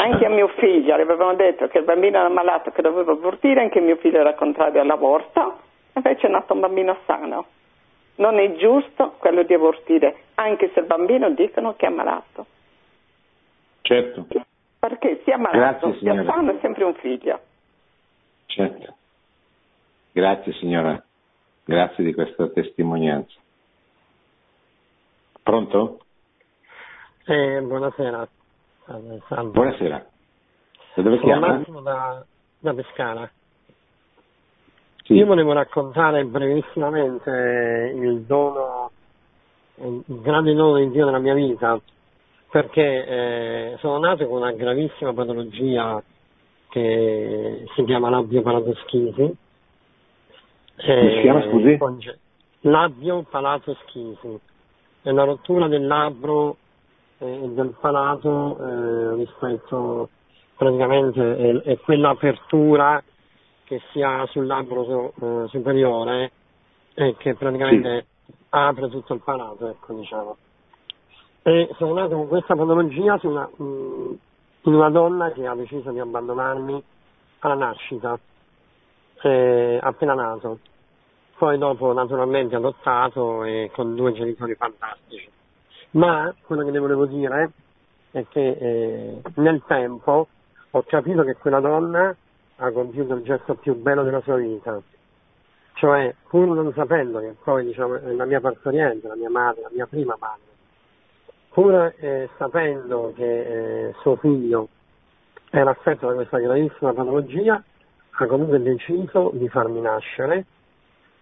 Anche a mio figlio le avevano detto che il bambino era malato, che doveva abortire, anche mio figlio era contrario all'aborto, invece è nato un bambino sano. Non è giusto quello di abortire, anche se il bambino dicono che è malato. Certo. Perché sia malato, Grazie, sia sano è sempre un figlio. Certo. Grazie signora, grazie di questa testimonianza. Pronto? Eh, buonasera. Salve. Buonasera. Da dove Sono chiama? Massimo da, da Pescara. Sì. Io volevo raccontare brevissimamente il dono, il grande dono di Dio nella mia vita, perché eh, sono nato con una gravissima patologia che si chiama labbio palatoschisi. Come si chiama, scusi? Labbio palatoschisi è la rottura del labbro e del palato eh, rispetto praticamente è, è quell'apertura che si ha sul labbro uh, superiore e che praticamente sì. apre tutto il palato, ecco diciamo. E sono nato con questa patologia su una, mh, mm, in una donna che ha deciso di abbandonarmi alla nascita, eh, appena nato. Poi dopo naturalmente adottato e con due genitori fantastici. Ma quello che le volevo dire è che eh, nel tempo ho capito che quella donna ha compiuto il gesto più bello della sua vita, cioè pur non sapendo che poi diciamo, è la mia partoriente, la mia madre, la mia prima madre, pur eh, sapendo che eh, suo figlio era affetto da questa gravissima patologia, ha comunque deciso di farmi nascere,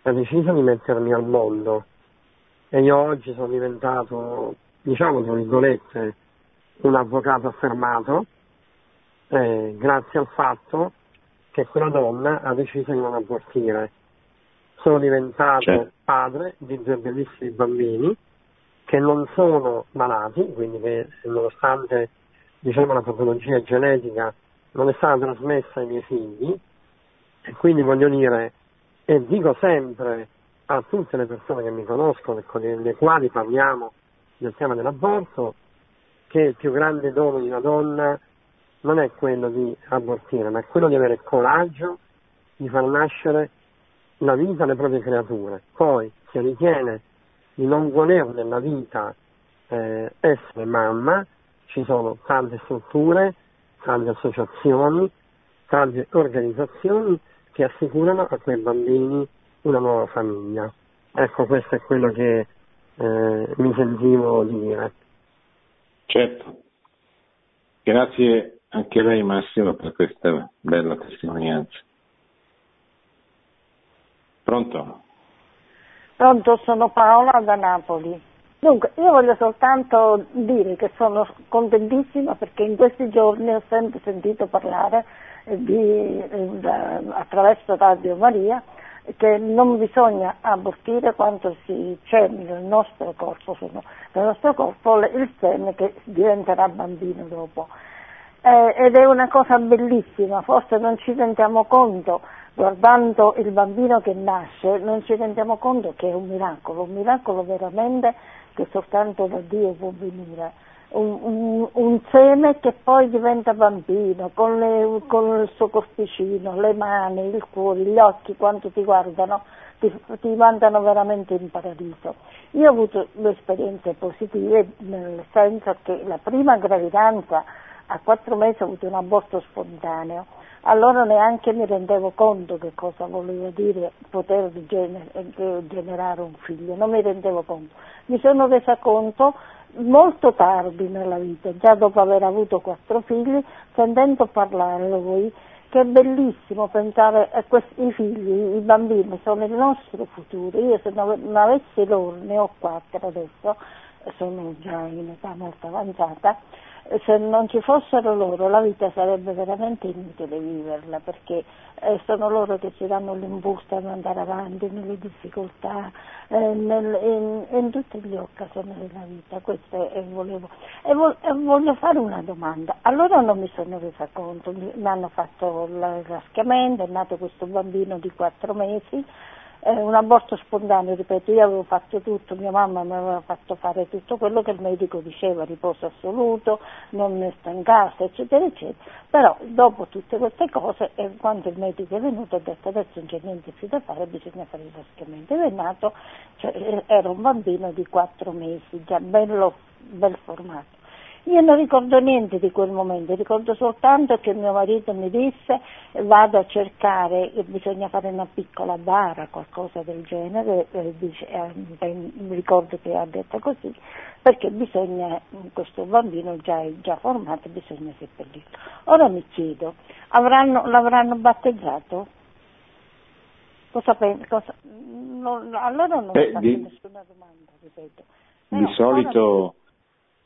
ha deciso di mettermi al mondo e io oggi sono diventato, diciamo tra virgolette, un avvocato affermato eh, grazie al fatto che quella donna ha deciso di non abortire. Sono diventato certo. padre di due bellissimi bambini che non sono malati, quindi che nonostante diciamo, la patologia genetica non è stata trasmessa ai miei figli e quindi voglio dire e dico sempre a tutte le persone che mi conoscono e con le quali parliamo del tema dell'aborto che il più grande dono di una donna non è quello di abortire, ma è quello di avere il coraggio di far nascere la vita alle proprie creature. Poi, se ritiene di non voler nella vita eh, essere mamma, ci sono tante strutture, tante associazioni, tante organizzazioni che assicurano a quei bambini una nuova famiglia. Ecco, questo è quello che eh, mi sentivo di dire. Certo. Grazie anche a lei Massimo per questa bella testimonianza. Pronto? Pronto, sono Paola da Napoli. Dunque, io voglio soltanto dire che sono contentissima perché in questi giorni ho sempre sentito parlare di, eh, attraverso Radio Maria che non bisogna abortire quanto si, c'è nel nostro corpo, sono, nel nostro corpo il seme che diventerà bambino dopo. Eh, ed è una cosa bellissima, forse non ci rendiamo conto, guardando il bambino che nasce, non ci rendiamo conto che è un miracolo, un miracolo veramente che soltanto da Dio può venire un, un, un, seme che poi diventa bambino, con, le, con, il suo corpicino, le mani, il cuore, gli occhi, quanto ti guardano, ti, ti mandano veramente in paradiso. Io ho avuto due esperienze positive, nel senso che la prima gravidanza a quattro mesi ho avuto un aborto spontaneo, allora neanche mi rendevo conto che cosa voleva dire poter gener- generare un figlio, non mi rendevo conto. Mi sono resa conto molto tardi nella vita, già dopo aver avuto quattro figli, sentendo parlare voi, che è bellissimo pensare a questi figli, i bambini sono il nostro futuro. Io se non avessi loro, ne ho quattro adesso, sono già in età molto avanzata, se non ci fossero loro la vita sarebbe veramente inutile viverla perché eh, sono loro che ci danno l'imbusto ad andare avanti nelle difficoltà, eh, nel, in, in, tutte le occasioni della vita. Questo è, volevo. E, vo, e, voglio fare una domanda. Allora non mi sono resa conto, mi, mi hanno fatto il raschiamento, è nato questo bambino di quattro mesi eh, un aborto spontaneo, ripeto, io avevo fatto tutto, mia mamma mi aveva fatto fare tutto quello che il medico diceva, riposo assoluto, non sta in casa, eccetera, eccetera. Però dopo tutte queste cose, e quando il medico è venuto ha detto adesso non c'è niente più da fare, bisogna fare il raschiamento. Ed è nato, cioè, era un bambino di quattro mesi, già bello, bel formato. Io non ricordo niente di quel momento, ricordo soltanto che mio marito mi disse vado a cercare, bisogna fare una piccola bara, qualcosa del genere, eh, dice, eh, mi ricordo che ha detto così, perché bisogna, questo bambino già è già formato, bisogna seppellirlo. Ora mi chiedo, avranno, l'avranno battezzato? Cosa pensa? Non, allora non eh, ho di, nessuna domanda, ripeto. Però, di solito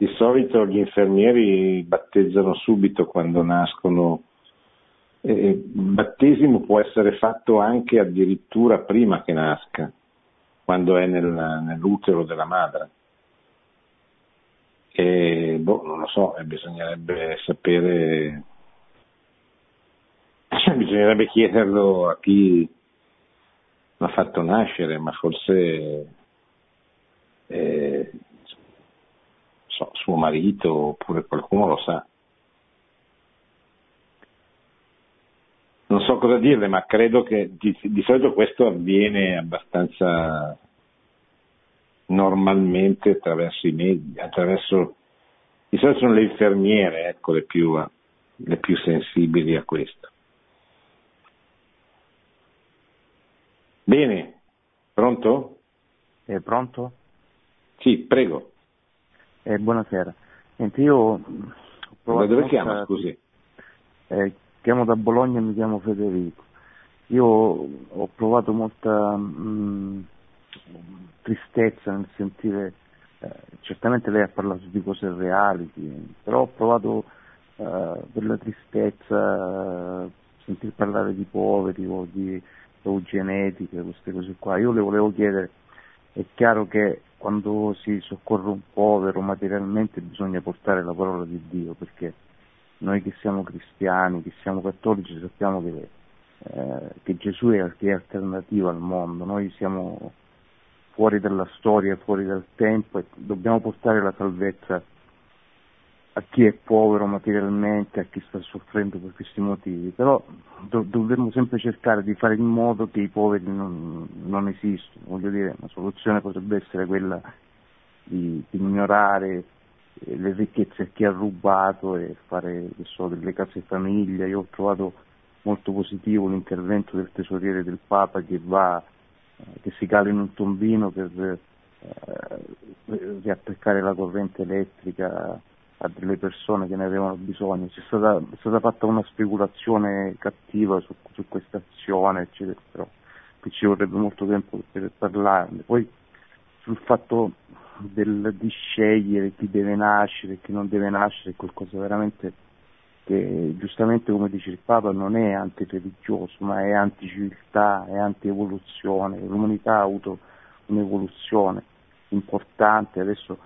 di solito gli infermieri battezzano subito quando nascono. Il battesimo può essere fatto anche addirittura prima che nasca, quando è nel, nell'utero della madre. E, boh, non lo so, bisognerebbe sapere bisognerebbe chiederlo a chi l'ha fatto nascere, ma forse eh, so, suo marito oppure qualcuno lo sa. Non so cosa dirle, ma credo che di, di solito questo avviene abbastanza normalmente attraverso i media, attraverso di solito sono le infermiere ecco, le, più, le più sensibili a questo. Bene, pronto? È pronto? Sì, prego. Eh, buonasera. Senti, io ho provato da dove chiama, scusi? Eh, chiamo da Bologna e mi chiamo Federico. Io ho provato molta mh, mm, tristezza nel sentire eh, certamente lei ha parlato di cose reali, però ho provato eh, per la tristezza, eh, sentir parlare di poveri o di eugenetiche, queste cose qua. Io le volevo chiedere, è chiaro che quando si soccorre un povero materialmente bisogna portare la parola di Dio, perché noi che siamo cristiani, che siamo cattolici, sappiamo che, eh, che Gesù è, è alternativa al mondo, noi siamo fuori dalla storia, fuori dal tempo e dobbiamo portare la salvezza a chi è povero materialmente, a chi sta soffrendo per questi motivi, però do- dovremmo sempre cercare di fare in modo che i poveri non, non esistano, voglio dire, una soluzione potrebbe essere quella di, di ignorare eh, le ricchezze a chi ha rubato e fare so, delle case famiglia, io ho trovato molto positivo l'intervento del tesoriere del Papa che va che si cala in un tombino per eh, riattaccare la corrente elettrica a delle persone che ne avevano bisogno. C'è stata, è stata fatta una speculazione cattiva su, su questa azione, eccetera, però qui ci vorrebbe molto tempo per parlarne. Poi sul fatto del, di scegliere chi deve nascere e chi non deve nascere è qualcosa veramente che giustamente come dice il Papa non è antireligioso ma è anticiviltà, è antievoluzione, l'umanità ha avuto un'evoluzione importante, adesso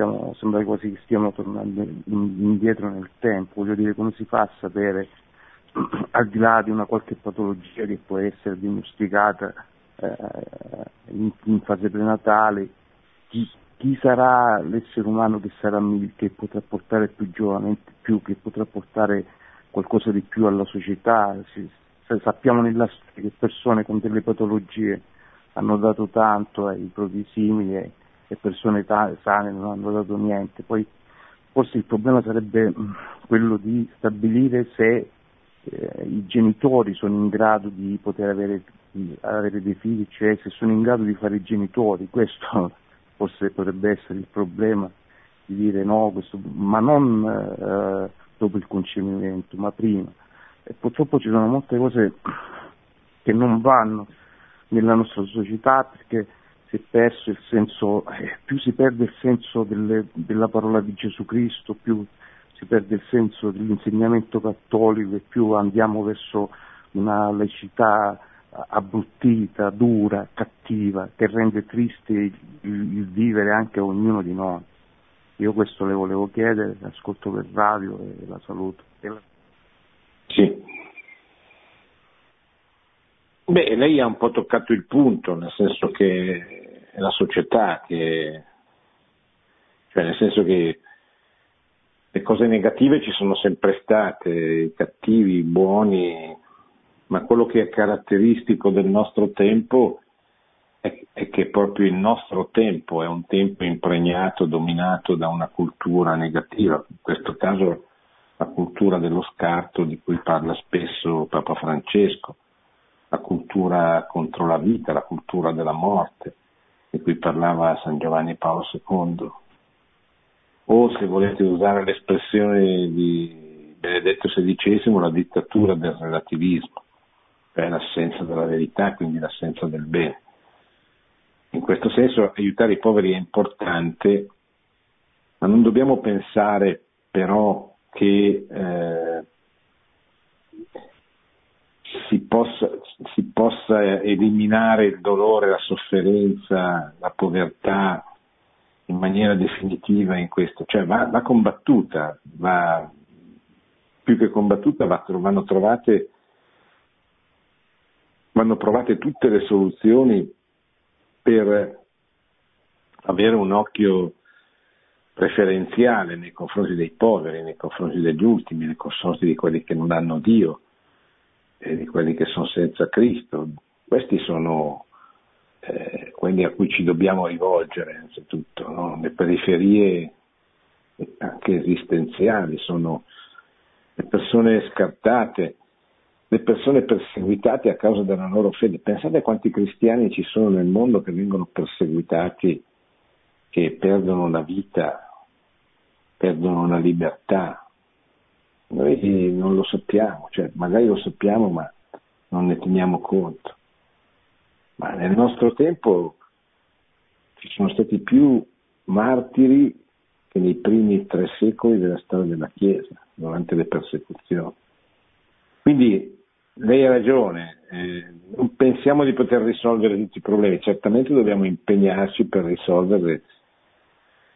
stiamo, sembra quasi che stiamo tornando indietro nel tempo, voglio dire come si fa a sapere al di là di una qualche patologia che può essere diagnosticata eh, in, in fase prenatale, chi, chi sarà l'essere umano che, sarà, che potrà portare più giovanamente, più, che potrà portare qualcosa di più alla società. Si, sappiamo nella storia che persone con delle patologie hanno dato tanto ai propri simili e, persone sane non hanno dato niente. Poi forse il problema sarebbe mm, quello di stabilire se eh, i genitori sono in grado di poter avere, di avere dei figli, cioè se sono in grado di fare i genitori, questo forse potrebbe essere il problema di dire no, questo, ma non eh, dopo il concepimento, ma prima. E purtroppo ci sono molte cose che non vanno nella nostra società perché si è perso il senso, eh, più si perde il senso delle, della parola di Gesù Cristo, più si perde il senso dell'insegnamento cattolico e più andiamo verso una laicità abbrutita, dura, cattiva, che rende triste il, il, vivere anche ognuno di noi. Io questo le volevo chiedere, ascolto per radio e la saluto. Sì. Beh, lei ha un po' toccato il punto, nel senso che è la società che, cioè nel senso che le cose negative ci sono sempre state, i cattivi, i buoni, ma quello che è caratteristico del nostro tempo è, è, che proprio il nostro tempo è un tempo impregnato, dominato da una cultura negativa, in questo caso la cultura dello scarto di cui parla spesso Papa Francesco, la cultura contro la vita, la cultura della morte, di cui parlava San Giovanni Paolo II. O se volete usare l'espressione di Benedetto XVI, la dittatura del relativismo cioè l'assenza della verità, quindi l'assenza del bene. In questo senso aiutare i poveri è importante, ma non dobbiamo pensare però che eh, si, possa, si possa eliminare il dolore, la sofferenza, la povertà in maniera definitiva in questo, cioè va, va combattuta, va, più che combattuta va, vanno trovate vanno provate tutte le soluzioni per avere un occhio preferenziale nei confronti dei poveri, nei confronti degli ultimi, nei confronti di quelli che non hanno Dio e di quelli che sono senza Cristo. Questi sono eh, quelli a cui ci dobbiamo rivolgere innanzitutto, no? le periferie anche esistenziali, sono le persone scartate, le persone perseguitate a causa della loro fede. Pensate quanti cristiani ci sono nel mondo che vengono perseguitati, che perdono la vita, perdono la libertà. Noi non lo sappiamo, cioè magari lo sappiamo ma non ne teniamo conto. Ma nel nostro tempo ci sono stati più martiri che nei primi tre secoli della storia della Chiesa, durante le persecuzioni. Quindi lei ha ragione, eh, non pensiamo di poter risolvere tutti i problemi, certamente dobbiamo impegnarci per risolvere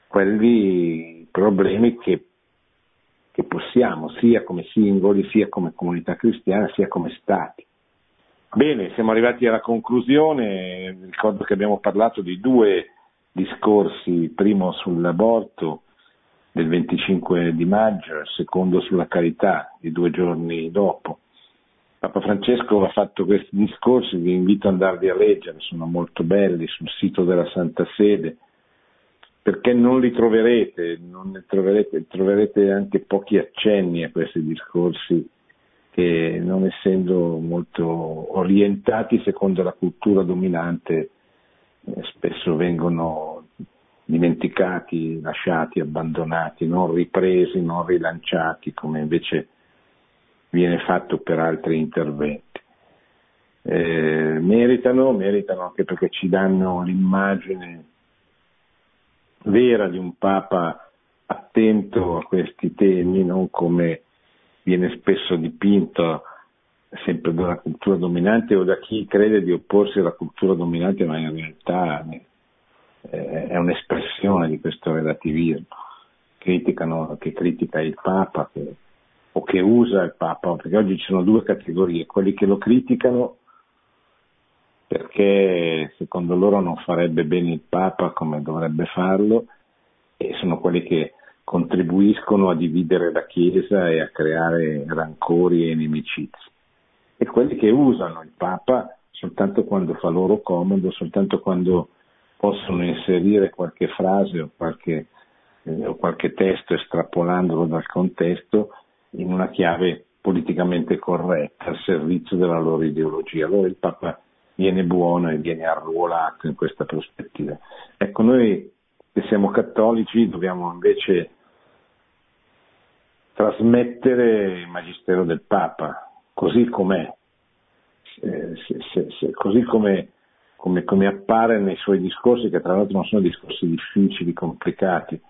quelli problemi che, che possiamo, sia come singoli, sia come comunità cristiana, sia come stati. Bene, siamo arrivati alla conclusione, ricordo che abbiamo parlato di due discorsi, primo sull'aborto del 25 di maggio, il secondo sulla carità di due giorni dopo. Papa Francesco ha fatto questi discorsi, vi invito ad andarli a leggere, sono molto belli sul sito della Santa Sede, perché non li troverete, non troverete, troverete anche pochi accenni a questi discorsi che non essendo molto orientati secondo la cultura dominante eh, spesso vengono dimenticati, lasciati, abbandonati, non ripresi, non rilanciati come invece viene fatto per altri interventi. Eh, meritano, meritano anche perché ci danno l'immagine vera di un Papa attento a questi temi, non come viene spesso dipinto sempre dalla cultura dominante o da chi crede di opporsi alla cultura dominante, ma in realtà eh, è un'espressione di questo relativismo. Criticano, che critica il Papa, che o che usa il Papa, perché oggi ci sono due categorie, quelli che lo criticano perché secondo loro non farebbe bene il Papa come dovrebbe farlo e sono quelli che contribuiscono a dividere la Chiesa e a creare rancori e inimicizie. E quelli che usano il Papa soltanto quando fa loro comodo, soltanto quando possono inserire qualche frase o qualche, eh, o qualche testo estrapolandolo dal contesto in una chiave politicamente corretta al servizio della loro ideologia. Allora il Papa viene buono e viene arruolato in questa prospettiva. Ecco, noi che siamo cattolici dobbiamo invece trasmettere il magistero del Papa, così com'è, se, se, se, così come, come, come appare nei suoi discorsi, che tra l'altro non sono discorsi difficili, complicati,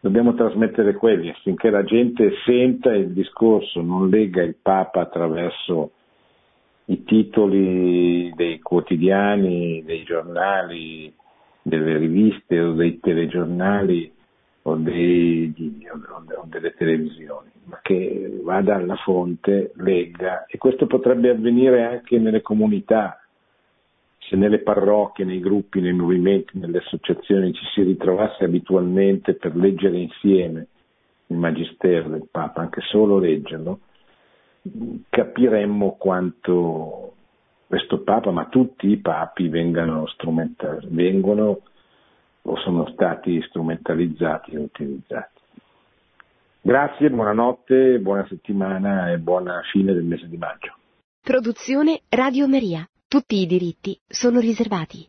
dobbiamo trasmettere quelli affinché la gente senta il discorso, non legga il Papa attraverso i titoli dei quotidiani, dei giornali, delle riviste o dei telegiornali o, dei, o delle televisioni, ma che vada alla fonte, legga. E questo potrebbe avvenire anche nelle comunità, se nelle parrocchie, nei gruppi, nei movimenti, nelle associazioni ci si ritrovasse abitualmente per leggere insieme il Magistero del Papa, anche solo leggerlo, capiremmo quanto questo Papa, ma tutti i papi vengano strumentali, vengono o sono stati strumentalizzati e utilizzati. Grazie, buonanotte, buona settimana e buona fine del mese di maggio. Produzione Radio Maria. Tutti i diritti sono riservati.